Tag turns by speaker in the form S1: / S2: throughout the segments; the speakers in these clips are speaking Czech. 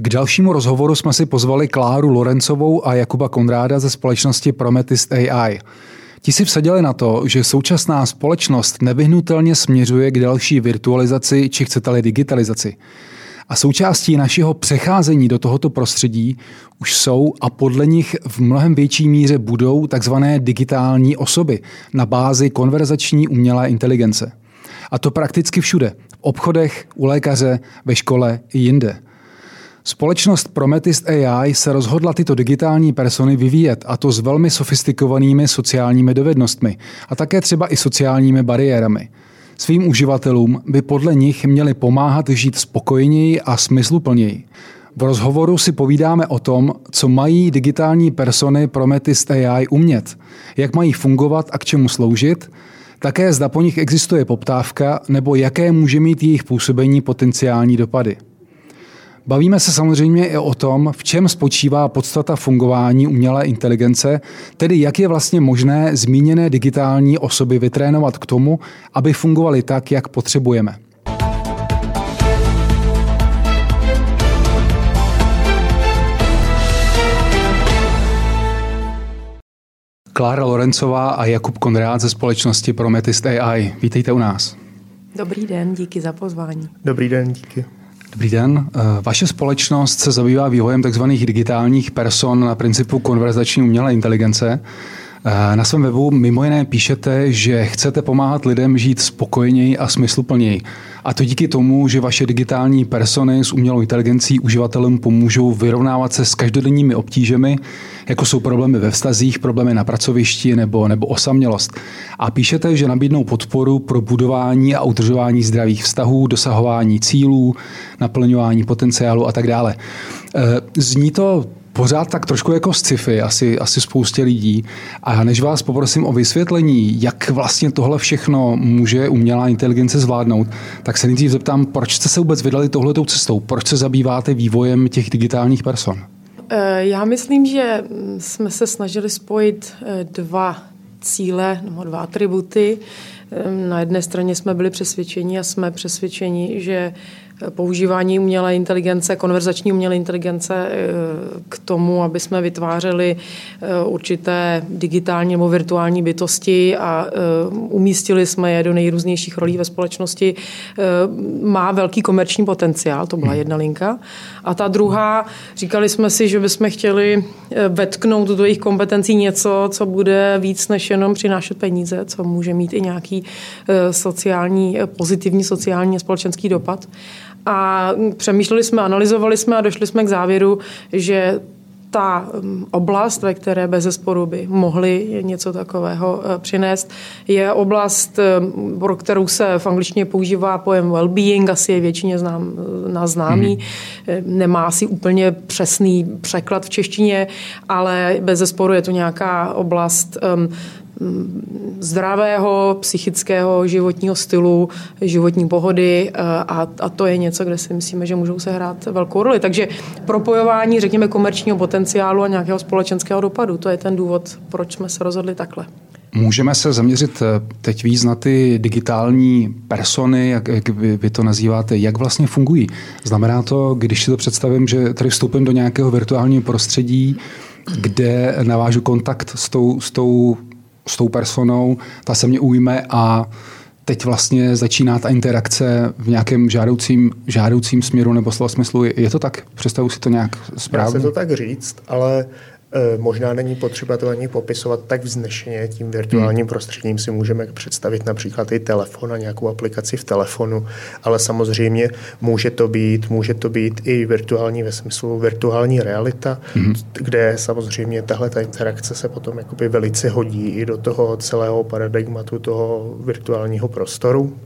S1: K dalšímu rozhovoru jsme si pozvali Kláru Lorencovou a Jakuba Konráda ze společnosti Prometist AI. Ti si vsadili na to, že současná společnost nevyhnutelně směřuje k další virtualizaci či chcete-li digitalizaci. A součástí našeho přecházení do tohoto prostředí už jsou a podle nich v mnohem větší míře budou takzvané digitální osoby na bázi konverzační umělé inteligence. A to prakticky všude. V obchodech, u lékaře, ve škole i jinde. Společnost Prometist AI se rozhodla tyto digitální persony vyvíjet, a to s velmi sofistikovanými sociálními dovednostmi a také třeba i sociálními bariérami. Svým uživatelům by podle nich měli pomáhat žít spokojeněji a smysluplněji. V rozhovoru si povídáme o tom, co mají digitální persony Prometist AI umět, jak mají fungovat a k čemu sloužit, také zda po nich existuje poptávka nebo jaké může mít jejich působení potenciální dopady. Bavíme se samozřejmě i o tom, v čem spočívá podstata fungování umělé inteligence, tedy jak je vlastně možné zmíněné digitální osoby vytrénovat k tomu, aby fungovaly tak, jak potřebujeme. Klára Lorencová a Jakub Konrád ze společnosti Prometist AI. Vítejte u nás.
S2: Dobrý den, díky za pozvání.
S3: Dobrý den, díky.
S1: Dobrý den. Eh, vaše společnost se zabývá vývojem tzv. digitálních person na principu konverzační umělé inteligence. Eh, na svém webu mimo jiné píšete, že chcete pomáhat lidem žít spokojeněji a smysluplněji. A to díky tomu, že vaše digitální persony s umělou inteligencí uživatelům pomůžou vyrovnávat se s každodenními obtížemi, jako jsou problémy ve vztazích, problémy na pracovišti nebo, nebo osamělost. A píšete, že nabídnou podporu pro budování a udržování zdravých vztahů, dosahování cílů, naplňování potenciálu a tak dále. Eh, zní to pořád tak trošku jako sci-fi, asi, asi spoustě lidí. A než vás poprosím o vysvětlení, jak vlastně tohle všechno může umělá inteligence zvládnout, tak se nejdřív zeptám, proč jste se vůbec vydali tohletou cestou? Proč se zabýváte vývojem těch digitálních person?
S2: Eh, já myslím, že jsme se snažili spojit eh, dva cíle nebo dva atributy. Eh, na jedné straně jsme byli přesvědčeni a jsme přesvědčeni, že používání umělé inteligence, konverzační umělé inteligence eh, k tomu, aby jsme vytvářeli eh, určité digitální nebo virtuální bytosti a eh, umístili jsme je do nejrůznějších rolí ve společnosti, má velký komerční potenciál, to byla hmm. jedna linka. A ta druhá, říkali jsme si, že bychom chtěli vetknout do jejich kompetencí něco, co bude víc než jenom přinášet peníze, co může mít i nějaký sociální, pozitivní sociální a společenský dopad. A přemýšleli jsme, analyzovali jsme a došli jsme k závěru, že ta um, oblast, ve které bez zesporu by mohli něco takového eh, přinést, je oblast, um, pro kterou se v angličtině používá pojem well-being, asi je většině znám, eh, nás známý. Mm-hmm. Nemá asi úplně přesný překlad v češtině, ale bez zesporu je to nějaká oblast um, zdravého psychického životního stylu, životní pohody eh, a, a to je něco, kde si myslíme, že můžou se hrát velkou roli. Takže propojování, řekněme, komerčního potenciálu a nějakého společenského dopadu, to je ten důvod, proč jsme se rozhodli takhle.
S1: Můžeme se zaměřit eh, teď víc na ty digitální persony, jak, jak vy, vy to nazýváte, jak vlastně fungují. Znamená to, když si to představím, že tady vstoupím do nějakého virtuálního prostředí, kde navážu kontakt s tou, s tou s tou personou, ta se mě ujme a teď vlastně začíná ta interakce v nějakém žádoucím, žádoucím směru nebo slova smyslu. Je to tak? Představu si to nějak správně?
S3: Dá se to tak říct, ale možná není potřeba to ani popisovat tak vznešeně. Tím virtuálním hmm. prostředím si můžeme představit například i telefon a nějakou aplikaci v telefonu, ale samozřejmě může to být, může to být i virtuální ve smyslu virtuální realita, hmm. kde samozřejmě tahle ta interakce se potom jakoby velice hodí i do toho celého paradigmatu toho virtuálního prostoru.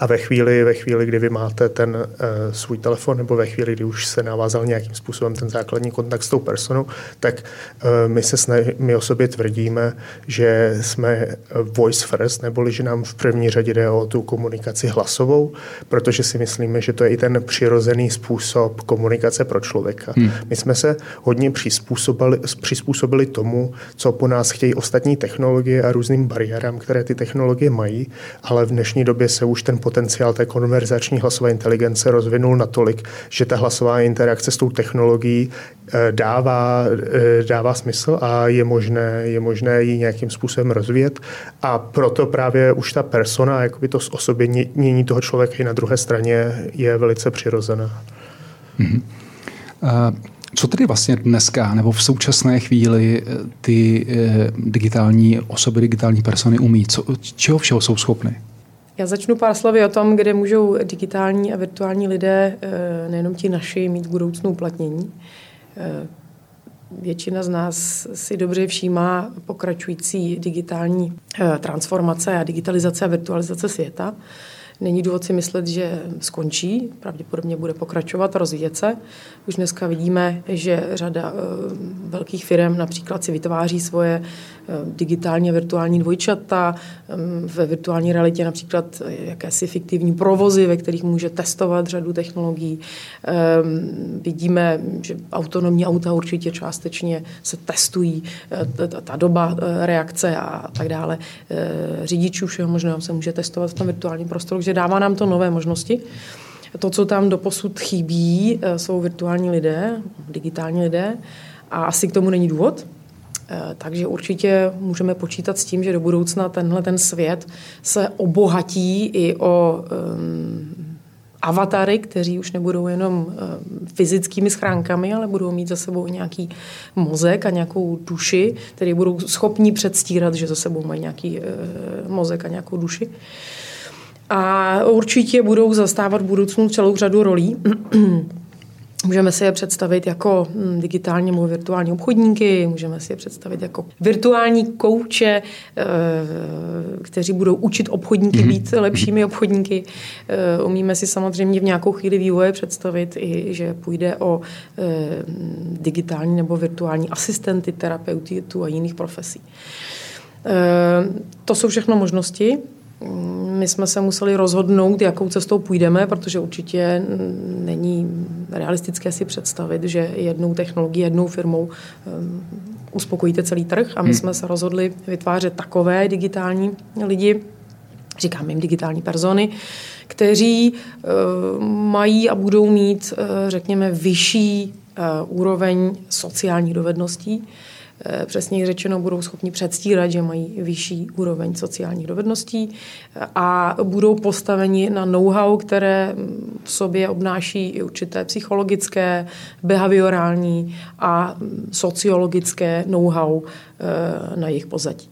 S3: A ve chvíli, ve chvíli, kdy vy máte ten uh, svůj telefon, nebo ve chvíli, kdy už se navázal nějakým způsobem ten základní kontakt s tou personou, tak uh, my se snaž, my o sobě tvrdíme, že jsme voice first, neboli že nám v první řadě jde o tu komunikaci hlasovou, protože si myslíme, že to je i ten přirozený způsob komunikace pro člověka. Hmm. My jsme se hodně přizpůsobili, přizpůsobili tomu, co po nás chtějí ostatní technologie a různým bariérám, které ty technologie mají, ale v dnešní době se už ten potenciál té konverzační hlasové inteligence rozvinul natolik, že ta hlasová interakce s tou technologií eh, dává, eh, dává smysl a je možné, je možné ji nějakým způsobem rozvíjet. A proto právě už ta persona, jakoby to osobění toho člověka i na druhé straně je velice přirozená. Mm-hmm.
S1: Uh... Co tedy vlastně dneska nebo v současné chvíli ty digitální osoby, digitální persony umí? Co, čeho všeho jsou schopny?
S2: Já začnu pár slovy o tom, kde můžou digitální a virtuální lidé, eh, nejenom ti naši, mít v budoucnu uplatnění. Eh, většina z nás si dobře všímá pokračující digitální eh, transformace a digitalizace a virtualizace světa. Není důvod si myslet, že skončí, pravděpodobně bude pokračovat, rozvíjet se. Už dneska vidíme, že řada velkých firm například si vytváří svoje Eh, a virtuální dvojčata, ve virtuální realitě například jakési fiktivní provozy, ve kterých může testovat řadu technologií. Vidíme, že autonomní auta určitě částečně se testují, eh, ta doba eh, reakce a tak dále. Řidičů všeho možného se může testovat v tom virtuálním prostoru, takže dává nám to nové možnosti. To, co tam doposud chybí, jsou virtuální lidé, digitální lidé a asi k tomu není důvod. Eh, takže určitě můžeme počítat s tím, že do budoucna tenhle ten svět se obohatí i o um, avatary, kteří už nebudou jenom um, fyzickými schránkami, ale budou mít za sebou nějaký mozek a nějakou duši, který budou schopni předstírat, že za sebou mají nějaký uh, mozek a nějakou duši. A určitě budou zastávat v budoucnu celou řadu rolí. Můžeme si je představit jako hm, digitální nebo virtuální obchodníky, můžeme si je představit jako virtuální kouče, eh, kteří budou učit obchodníky mm-hmm. být lepšími obchodníky. Eh, umíme si samozřejmě v nějakou chvíli vývoje představit i, že půjde o eh, digitální nebo virtuální asistenty, terapeuty a jiných profesí. To jsou všechno možnosti. My jsme se museli rozhodnout, jakou cestou půjdeme, protože určitě není realistické si představit, že jednou technologií, jednou firmou um, uspokojíte celý trh a my hmm. jsme se rozhodli vytvářet takové digitální lidi, říkám jim digitální persony, kteří uh, mají a budou mít, uh, řekněme, vyšší uh, úroveň sociálních dovedností, Eh, přesněji řečeno budou schopni předstírat, že mají vyšší úroveň sociálních dovedností eh, a budou postaveni na know-how, které v sobě obnáší i určité psychologické, behaviorální a sociologické know-how eh, na jejich pozadí.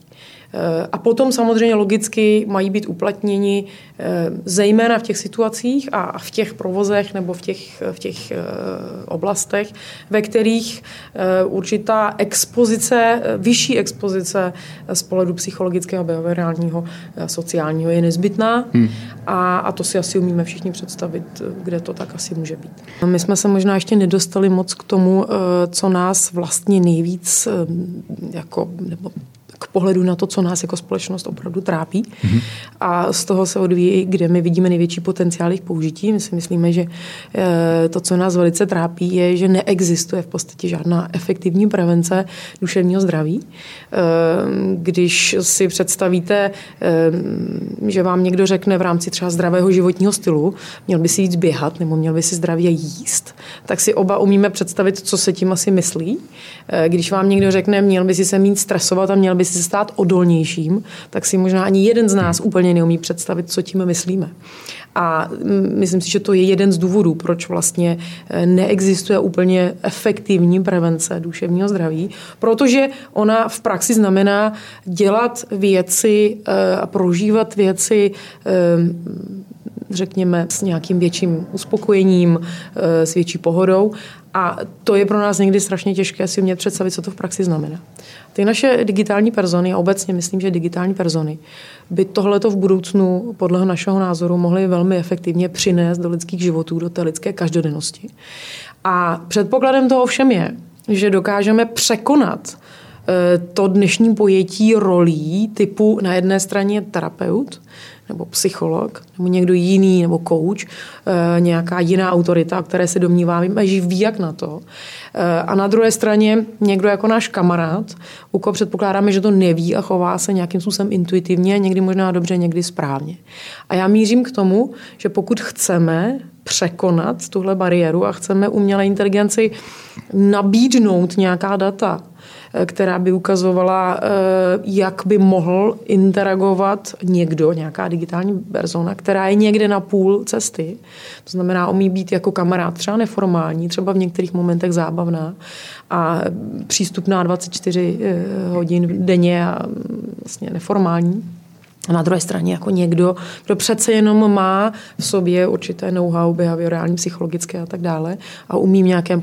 S2: A potom samozřejmě logicky mají být uplatněni Eh, zejména v těch situacích a v těch provozech nebo v těch, v těch eh, oblastech, ve kterých eh, určitá expozice, vyšší expozice z pohledu psychologického, behaviorálního, sociálního je nezbytná hmm. a, a to si asi umíme všichni představit, kde to tak asi může být. My jsme se možná ještě nedostali moc k tomu, co nás vlastně nejvíc jako, nebo k pohledu na to, co nás jako společnost opravdu trápí. Mm-hmm. A z toho se odvíjí, kde my vidíme největší potenciál jejich použití. My si myslíme, že eh, to, co nás velice trápí, je, že neexistuje v podstatě žádná efektivní prevence duševního zdraví. Eh, když si představíte, eh, že vám někdo řekne v rámci třeba zdravého životního stylu, měl by si jít běhat nebo měl by si zdravě jíst, tak si oba umíme představit, co se tím asi myslí. Když vám někdo řekne, měl by si se mít stresovat a měl by se stát odolnějším, tak si možná ani jeden z nás úplně neumí představit, co tím myslíme. A myslím si, že to je jeden z důvodů, proč vlastně eh, neexistuje úplně efektivní prevence duševního zdraví, protože ona v praxi znamená dělat věci eh, a prožívat věci eh, řekněme, s nějakým větším uspokojením, s větší pohodou. A to je pro nás někdy strašně těžké si umět představit, co to v praxi znamená. Ty naše digitální persony, a obecně myslím, že digitální persony, by tohleto v budoucnu podle našeho názoru mohly velmi efektivně přinést do lidských životů, do té lidské každodennosti. A předpokladem toho všem je, že dokážeme překonat eh, to dnešní pojetí rolí typu na jedné straně terapeut, nebo psycholog, nebo někdo jiný, nebo coach, eh, nějaká jiná autorita, které se domníváme, že ví jak na to. Eh, a na druhé straně někdo jako náš kamarád, u koho předpokládáme, že to neví a chová se nějakým způsobem intuitivně, někdy možná dobře, někdy správně. A já mířím k tomu, že pokud chceme překonat tuhle bariéru a chceme umělé inteligenci nabídnout nějaká data, která by ukazovala, eh, jak by mohl interagovat někdo, nějaká digitální persona, která je někde na půl cesty. To znamená, umí být jako kamarád třeba neformální, třeba v některých momentech zábavná a přístupná 24 eh, hodin denně a mm, vlastně neformální. A na druhé straně jako někdo, kdo přece jenom má v sobě určité know-how behaviorální, psychologické a tak dále a umí nějakým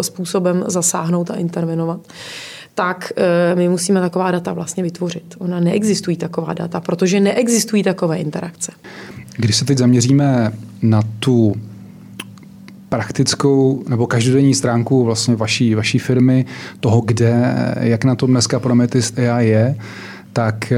S2: způsobem zasáhnout a intervenovat tak e, my musíme taková data vlastně vytvořit. Ona neexistují taková data, protože neexistují takové interakce.
S1: Když se teď zaměříme na tu praktickou nebo každodenní stránku vlastně vaší, vaší firmy, toho, kde, jak na tom dneska Prometheus AI je, tak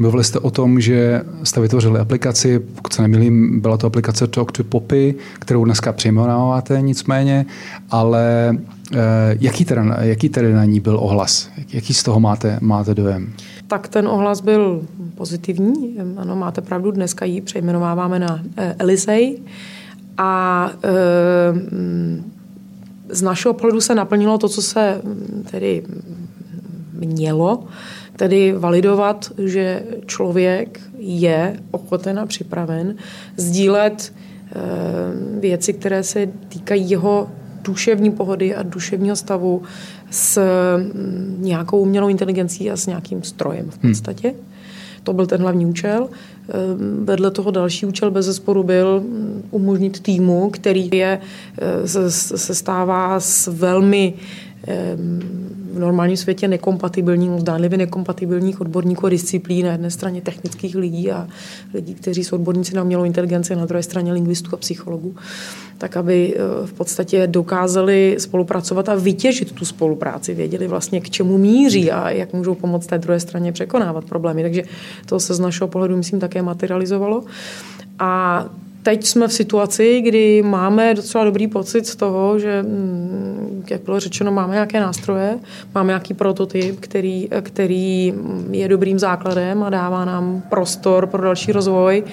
S1: Mluvili jste o tom, že jste vytvořili aplikaci, pokud se nemýlím, byla to aplikace Talk to Poppy, kterou dneska přejmenováváte nicméně, ale eh, jaký, tedy, jaký tedy na ní byl ohlas? Jaký z toho máte, máte dojem?
S2: Tak ten ohlas byl pozitivní. Ano, máte pravdu, dneska ji přejmenováváme na eh, Elisej. A eh, z našeho pohledu se naplnilo to, co se mm, tedy mělo tedy validovat, že člověk je ochoten a připraven sdílet eh, věci, které se týkají jeho duševní pohody a duševního stavu s mm, nějakou umělou inteligencí a s nějakým strojem v hmm. podstatě. Hmm. To byl ten hlavní účel. Eh, vedle toho další účel bez zesporu byl mm, umožnit týmu, který je, eh, se, se stává s velmi v normálním světě nekompatibilních, zdánlivě nekompatibilních odborníků a disciplín, na jedné straně technických lidí a lidí, kteří jsou odborníci na umělou inteligenci, na druhé straně lingvistů a psychologů, tak aby eh, v podstatě dokázali spolupracovat a vytěžit tu spolupráci, věděli vlastně k čemu míří a jak můžou pomoct té druhé straně překonávat problémy. Takže to se z našeho pohledu, myslím, také materializovalo. A teď jsme v situaci, kdy máme docela dobrý pocit z toho, že, mm, jak bylo řečeno, máme nějaké nástroje, máme nějaký prototyp, který, který je dobrým základem a dává nám prostor pro další rozvoj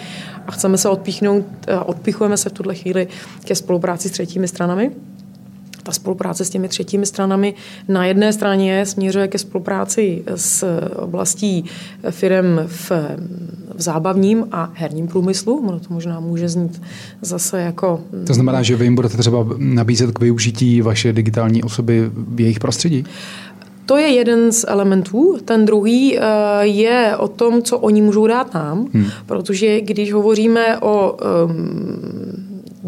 S2: a chceme se odpíchnout, odpichujeme se v tuhle chvíli ke spolupráci s třetími stranami ta spolupráce s těmi třetími stranami na jedné straně směřuje ke spolupráci s oblastí firm v, v zábavním a herním průmyslu. Ono to možná může znít zase jako...
S1: To znamená, že vy jim budete třeba nabízet k využití vaše digitální osoby v jejich prostředí?
S2: To je jeden z elementů. Ten druhý eh, je o tom, co oni můžou dát nám, hmm. protože když hovoříme o um,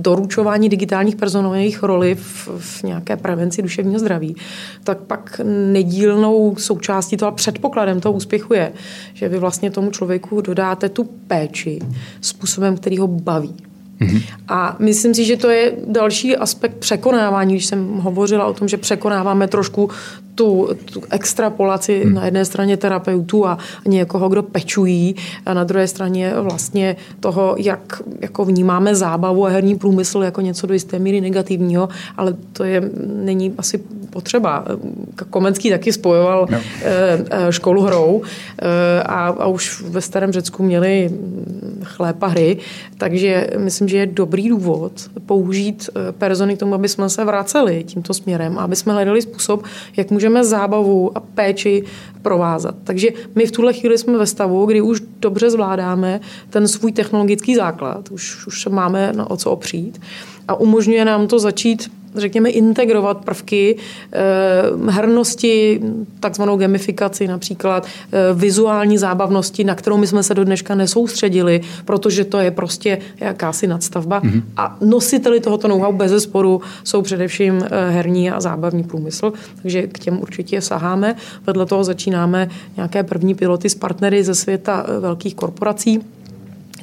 S2: doručování digitálních personových roli v, v nějaké prevenci duševního zdraví, tak pak nedílnou součástí toho a předpokladem toho úspěchu je, že vy vlastně tomu člověku dodáte tu péči způsobem, který ho baví. Mm-hmm. A myslím si, že to je další aspekt překonávání, když jsem hovořila o tom, že překonáváme trošku tu, tu extrapolaci hmm. na jedné straně terapeutů a někoho, kdo pečují, a na druhé straně vlastně toho, jak jako vnímáme zábavu a herní průmysl jako něco do jisté míry negativního, ale to je, není asi potřeba. Komenský taky spojoval no. školu hrou eh, a, a už ve starém Řecku měli chlépa hry, takže myslím, že je dobrý důvod použít persony k tomu, aby jsme se vraceli tímto směrem a aby jsme hledali způsob, jak můžeme můžeme zábavu a péči provázat. Takže my v tuhle chvíli jsme ve stavu, kdy už dobře zvládáme ten svůj technologický základ, už, už máme na o co opřít a umožňuje nám to začít řekněme, integrovat prvky eh, hernosti, takzvanou gamifikaci například, eh, vizuální zábavnosti, na kterou my jsme se do dneška nesoustředili, protože to je prostě jakási nadstavba. Mm-hmm. A nositeli tohoto know-how bez zesporu jsou především eh, herní a zábavní průmysl, takže k těm určitě saháme. Vedle toho začínáme nějaké první piloty s partnery ze světa velkých korporací,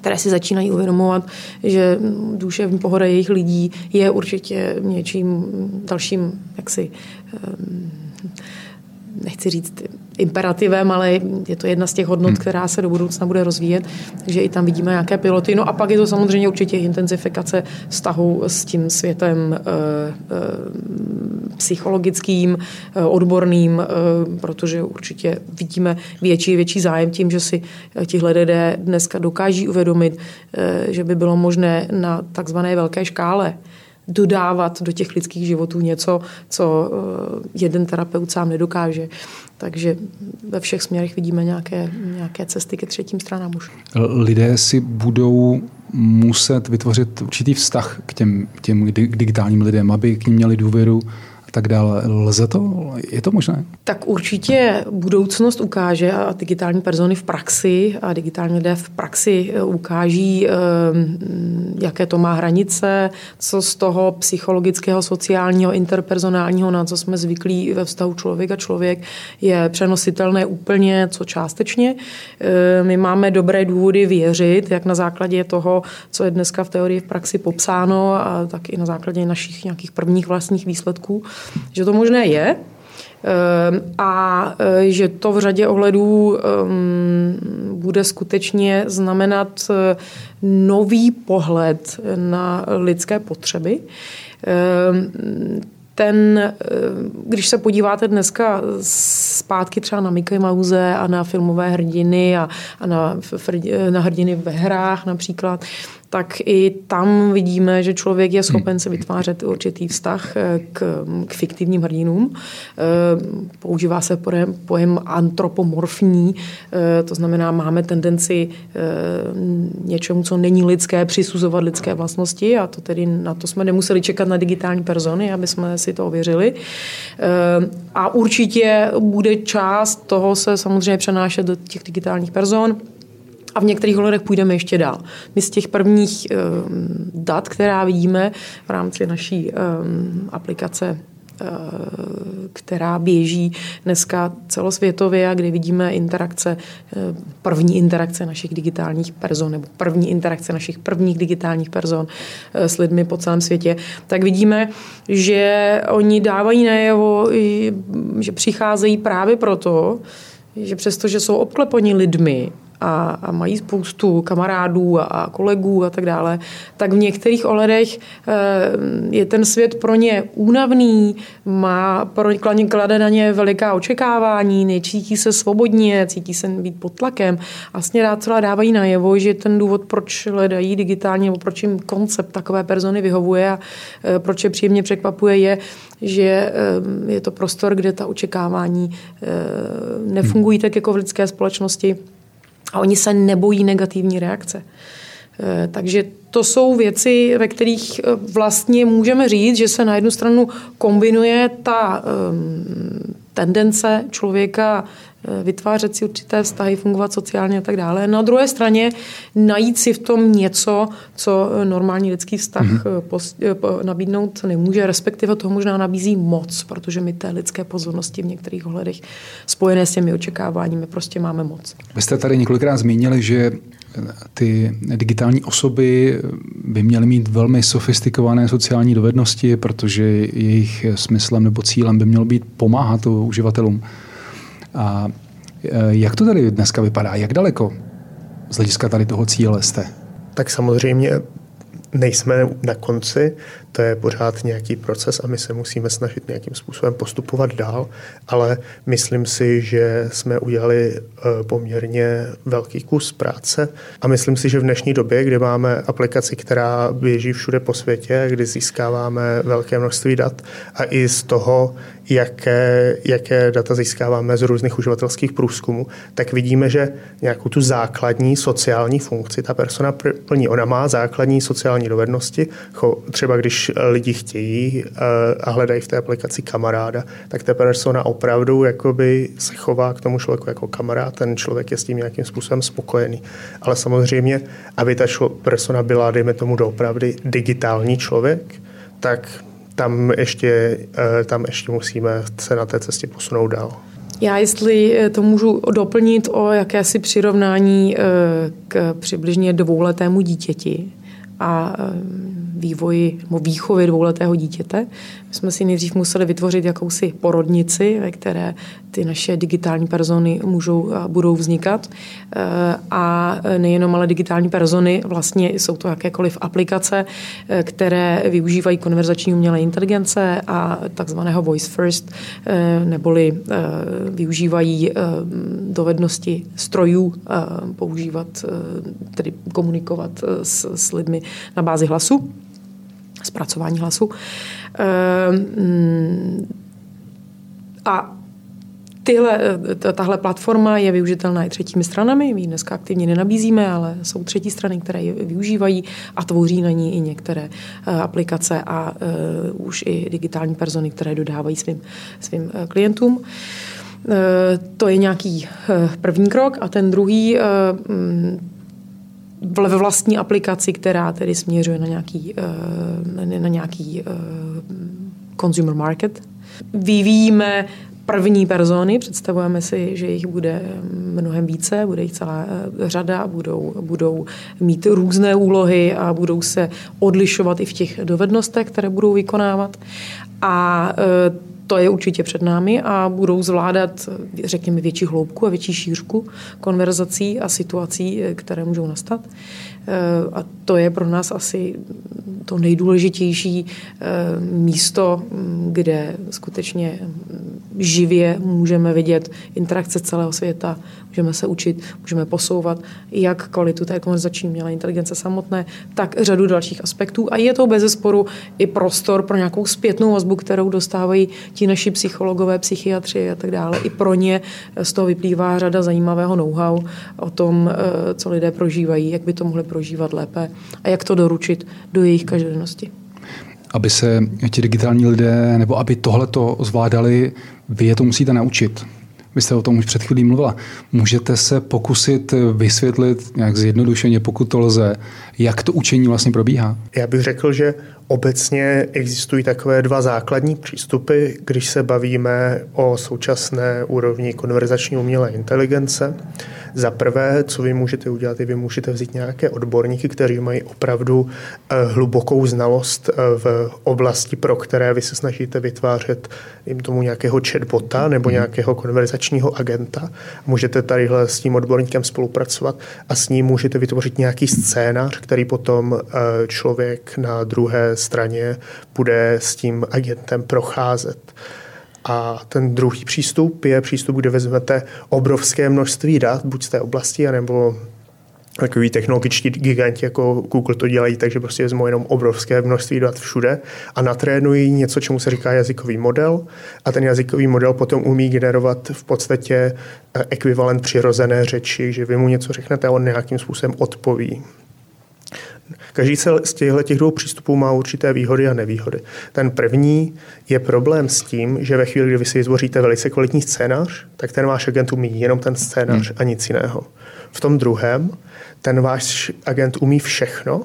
S2: které si začínají uvědomovat, že duševní pohoda jejich lidí je určitě něčím dalším, jaksi, ehm, nechci říct imperativem, ale je to jedna z těch hodnot, hmm. která se do budoucna bude rozvíjet, takže i tam vidíme nějaké piloty. No a pak je to samozřejmě určitě intenzifikace vztahu s tím světem e, e, psychologickým, e, odborným, e, protože určitě vidíme větší větší zájem tím, že si tihle lidé dneska dokáží uvědomit, že by bylo možné na takzvané velké škále dodávat do těch lidských životů něco, co jeden terapeut sám nedokáže. Takže ve všech směrech vidíme nějaké, nějaké cesty ke třetím stranám už.
S1: Lidé si budou muset vytvořit určitý vztah k těm, těm digitálním lidem, aby k ním měli důvěru tak dále. Lze to? Je to možné?
S2: Tak určitě budoucnost ukáže a digitální persony v praxi a digitální lidé v praxi eh, ukáží, eh, jaké to má hranice, co z toho psychologického, sociálního, interpersonálního, na co jsme zvyklí ve vztahu člověk a člověk, je přenositelné úplně, co částečně. Eh, my máme dobré důvody věřit, jak na základě toho, co je dneska v teorii v praxi popsáno, a tak i na základě našich nějakých prvních vlastních výsledků, že to možné je ehm, a e, že to v řadě ohledů ehm, bude skutečně znamenat e, nový pohled na lidské potřeby. Ehm, ten, e, když se podíváte dneska zpátky třeba na Mickey Mouse a na filmové hrdiny a, a na, na hrdiny ve hrách například, tak i tam vidíme, že člověk je schopen si vytvářet určitý vztah eh, k, k fiktivním hrdinům. Eh, používá se pojem, pojem antropomorfní, eh, to znamená, máme tendenci něčemu, co není lidské, přisuzovat lidské vlastnosti a to tedy na to jsme nemuseli čekat na digitální persony, aby jsme si to ověřili. A určitě bude část toho se samozřejmě přenášet do těch digitálních person a v některých ohledech půjdeme ještě dál. My z těch prvních um, dat, která vidíme v rámci naší um, aplikace eh, která běží dneska celosvětově a kdy vidíme interakce, eh, první interakce našich digitálních person nebo první interakce našich prvních digitálních person s lidmi po celém světě, tak vidíme, že oni dávají najevo, že přicházejí právě proto, že přestože jsou obkleponi lidmi, a, a mají spoustu kamarádů a, a kolegů a tak dále, tak v některých ohledech e, je ten svět pro ně únavný, má pro ně klade na ně veliká očekávání, necítí se svobodně, cítí se být pod tlakem. Vlastně rád celá dávají najevo, že ten důvod, proč hledají digitálně, nebo proč jim koncept takové persony vyhovuje a e, proč je příjemně překvapuje, je, že e, je to prostor, kde ta očekávání e, nefungují tak jako v lidské společnosti a oni se nebojí negativní reakce. Eh, takže to jsou věci, ve kterých eh, vlastně můžeme říct, že se na jednu stranu kombinuje ta um, tendence člověka vytvářet si určité vztahy, fungovat sociálně a tak dále. Na druhé straně najít si v tom něco, co eh, normální lidský vztah mm-hmm. nabídnout nemůže, respektive toho možná nabízí moc, protože my té lidské pozornosti v některých ohledech spojené s těmi očekáváními prostě máme moc.
S1: Vy jste tady několikrát zmínili, že ty digitální osoby by měly mít velmi sofistikované sociální dovednosti, protože jejich smyslem nebo cílem by mělo být pomáhat uživatelům. A e, jak to tady dneska vypadá? Jak daleko z hlediska tady toho cíle jste?
S3: Tak samozřejmě nejsme na konci, to je pořád nějaký proces a my se musíme snažit nějakým způsobem postupovat dál, ale myslím si, že jsme udělali eh, poměrně velký kus práce a myslím si, že v dnešní době, kdy máme aplikaci, která běží všude po světě, kdy získáváme velké množství dat a i z toho, jaké, jaké data získáváme z různých uživatelských průzkumů, tak vidíme, že nějakou tu základní sociální funkci ta persona plní. Ona má základní sociální dovednosti, třeba když lidi chtějí eh, a hledají v té aplikaci kamaráda, tak ta persona opravdu jakoby se chová k tomu člověku jako kamarád, ten člověk je s tím nějakým způsobem spokojený. Ale samozřejmě, aby ta persona byla, dejme tomu doopravdy, digitální člověk, tak tam ještě, eh, tam ještě musíme se na té cestě posunout dál.
S2: Já, jestli eh, to můžu doplnit o jakési přirovnání k přibližně dvouletému dítěti, a vývoji nebo výchovy dvouletého dítěte. My jsme si nejdřív museli vytvořit jakousi porodnici, ve které ty naše digitální persony můžou a budou vznikat. A nejenom ale digitální persony, vlastně jsou to jakékoliv aplikace, které využívají konverzační umělé inteligence a takzvaného voice first, neboli využívají dovednosti strojů používat, tedy komunikovat s, s lidmi na bázi hlasu, zpracování hlasu. A Tyhle, tahle platforma je využitelná i třetími stranami. My ji dneska aktivně nenabízíme, ale jsou třetí strany, které ji využívají a tvoří na ní i některé uh, aplikace a uh, už i digitální persony, které dodávají svým, svým klientům. To je nějaký první krok a ten druhý ve vlastní aplikaci, která tedy směřuje na nějaký, eh, na nějaký eh, consumer market. Vyvíjíme první persony, představujeme si, že jich bude mnohem více, bude jich celá eh, řada, budou, budou mít různé úlohy a budou se odlišovat i v těch dovednostech, které budou vykonávat. A to je určitě před námi a budou zvládat, řekněme, větší hloubku a větší šířku konverzací a situací, které můžou nastat. Eh, a to je pro nás asi to nejdůležitější eh, místo, mm, kde skutečně mm, živě můžeme vidět interakce celého světa, můžeme se učit, můžeme posouvat jak kvalitu té konverzační mělé inteligence samotné, tak řadu dalších aspektů. A je to bez zesporu i prostor pro nějakou zpětnou vazbu, kterou dostávají ti naši psychologové, psychiatři a tak dále. I pro ně z toho vyplývá řada zajímavého know-how o tom, eh, co lidé prožívají, jak by to mohli prožívat lépe a jak to doručit do jejich každodennosti.
S1: Aby se ti digitální lidé, nebo aby tohle to zvládali, vy je to musíte naučit. Vy jste o tom už před chvílí mluvila. Můžete se pokusit vysvětlit nějak zjednodušeně, pokud to lze, jak to učení vlastně probíhá?
S3: Já bych řekl, že obecně existují takové dva základní přístupy, když se bavíme o současné úrovni konverzační umělé inteligence. Za prvé, co vy můžete udělat, je vy můžete vzít nějaké odborníky, kteří mají opravdu eh, hlubokou znalost eh, v oblasti, pro které vy se snažíte vytvářet jim tomu nějakého chatbota nebo mhm. nějakého konverzačního agenta. Můžete tadyhle s tím odborníkem spolupracovat a s ním můžete vytvořit nějaký scénář, který potom eh, člověk na druhé straně bude s tím agentem procházet. A ten druhý přístup je přístup, kde vezmete obrovské množství dat, buď z té oblasti, anebo takový technologičtí giganti jako Google to dělají, takže prostě vezmu jenom obrovské množství dat všude a natrénují něco, čemu se říká jazykový model a ten jazykový model potom umí generovat v podstatě eh, ekvivalent přirozené řeči, že vy mu něco řeknete a on nějakým způsobem odpoví. Každý z těchto těch dvou přístupů má určité výhody a nevýhody. Ten první je problém s tím, že ve chvíli, kdy vy si vytvoříte velice kvalitní scénář, tak ten váš agent umí jenom ten scénář hmm. a nic jiného. V tom druhém, ten váš agent umí všechno,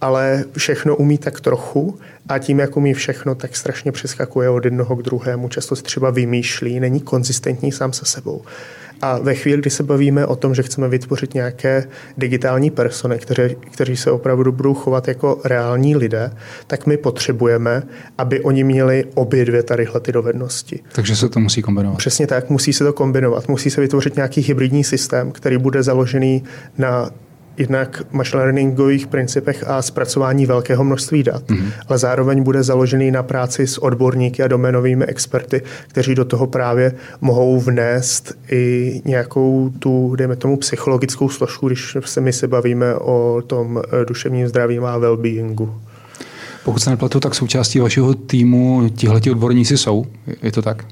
S3: ale všechno umí tak trochu a tím, jak umí všechno, tak strašně přeskakuje od jednoho k druhému. Často se třeba vymýšlí, není konzistentní sám se sebou. A ve chvíli, kdy se bavíme o tom, že chceme vytvořit nějaké digitální persony, kteří, kteří se opravdu budou chovat jako reální lidé, tak my potřebujeme, aby oni měli obě dvě tadyhle ty dovednosti.
S1: Takže se to musí kombinovat.
S3: Přesně tak, musí se to kombinovat. Musí se vytvořit nějaký hybridní systém, který bude založený na jednak machine learningových principech a zpracování velkého množství dat, mm-hmm. ale zároveň bude založený na práci s odborníky a domenovými experty, kteří do toho právě mohou vnést i nějakou tu, dejme tomu, psychologickou složku, když se my se bavíme o tom eh, duševním zdraví a well-beingu.
S1: Pokud se nepletu, tak součástí vašeho týmu tihleti odborníci jsou. Je to tak?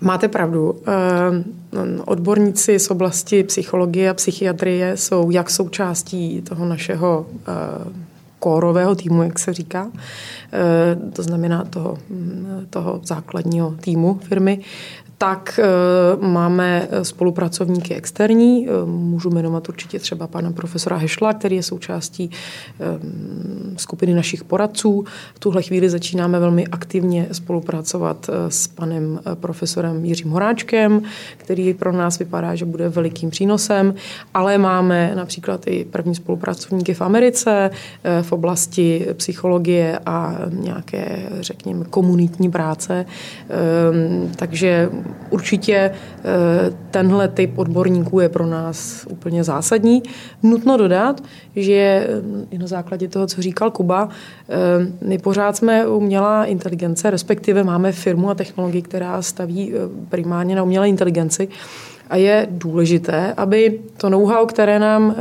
S2: Máte pravdu. Eh, odborníci z oblasti psychologie a psychiatrie jsou jak součástí toho našeho eh, kórového týmu, jak se říká, eh, to znamená toho, mm, toho základního týmu firmy, tak uh, máme eh, spolupracovníky externí. Uh, můžu jmenovat určitě třeba pana profesora Hešla, který je součástí skupiny našich poradců. V tuhle chvíli začínáme velmi aktivně spolupracovat s panem profesorem Jiřím Horáčkem, který pro nás vypadá, že bude velikým přínosem, ale máme například i první spolupracovníky v Americe, v oblasti psychologie a nějaké, řekněme, komunitní práce. Ehm, takže určitě eh, tenhle typ odborníků je pro nás úplně zásadní. Nutno dodat, že i na základě toho, co říkal Kuba, ehm, my pořád jsme umělá inteligence, respektive máme firmu a technologii, která staví primárně na umělé inteligenci. A je důležité, aby to know-how, které nám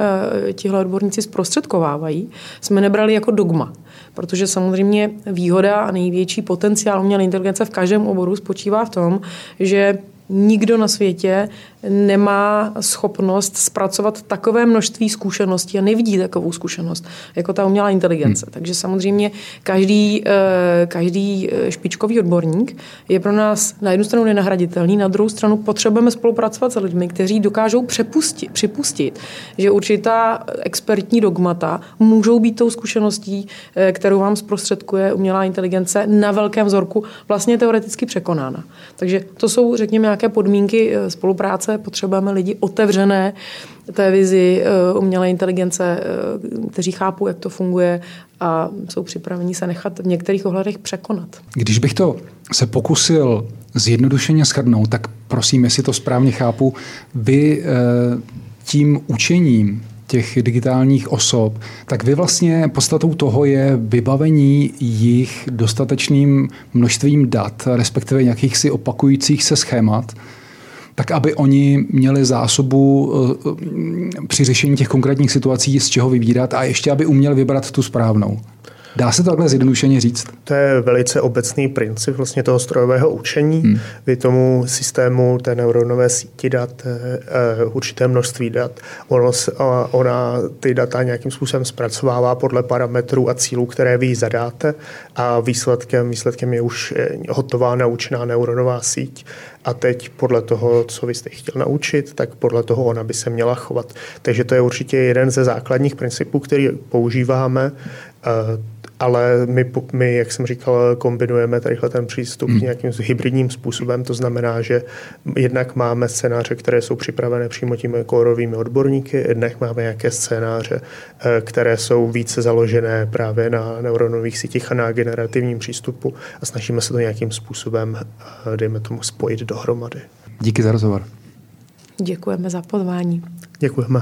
S2: e, tihle odborníci zprostředkovávají, jsme nebrali jako dogma. Protože samozřejmě výhoda a největší potenciál umělé inteligence v každém oboru spočívá v tom, že nikdo na světě nemá schopnost zpracovat takové množství zkušeností a nevidí takovou zkušenost, jako ta umělá inteligence. Hmm. Takže samozřejmě každý, eh, každý eh, špičkový odborník je pro nás na jednu stranu nenahraditelný, na druhou stranu potřebujeme spolupracovat s lidmi, kteří dokážou přepustit, připustit, že určitá expertní dogmata můžou být tou zkušeností, eh, kterou vám zprostředkuje umělá inteligence na velkém vzorku vlastně teoreticky překonána. Takže to jsou, řekněme, nějaké podmínky spolupráce potřebujeme lidi otevřené té vizi eh, umělé inteligence, eh, kteří chápou, jak to funguje a jsou připraveni se nechat v některých ohledech překonat.
S1: Když bych to se pokusil zjednodušeně shrnout, tak prosím, jestli to správně chápu, vy eh, tím učením těch digitálních osob, tak vy vlastně podstatou toho je vybavení jich dostatečným množstvím dat, respektive nějakých si opakujících se schémat, tak aby oni měli zásobu eh, při řešení těch konkrétních situací, z čeho vybírat a ještě, aby uměli vybrat tu správnou. Dá se to takhle zjednodušeně říct?
S3: To je velice obecný princip vlastně toho strojového učení. Hmm. Vy tomu systému té neuronové síti dat uh, určité množství dat. Ono, ona ty data nějakým způsobem zpracovává podle parametrů a cílů, které vy zadáte a výsledkem, výsledkem je už hotová naučená neuronová síť a teď podle toho, co vy jste chtěl naučit, tak podle toho ona by se měla chovat. Takže to je určitě jeden ze základních principů, který používáme ale my, my, jak jsem říkal, kombinujeme tadyhle ten přístup hmm. nějakým hybridním způsobem. To znamená, že jednak máme scénáře, které jsou připravené přímo těmi kórovými odborníky, jednak máme nějaké scénáře, eh, které jsou více založené právě na neuronových sítích a na generativním přístupu a snažíme se to nějakým způsobem, eh, dejme tomu, spojit dohromady.
S1: Díky za rozhovor.
S2: Děkujeme za pozvání.
S3: Děkujeme.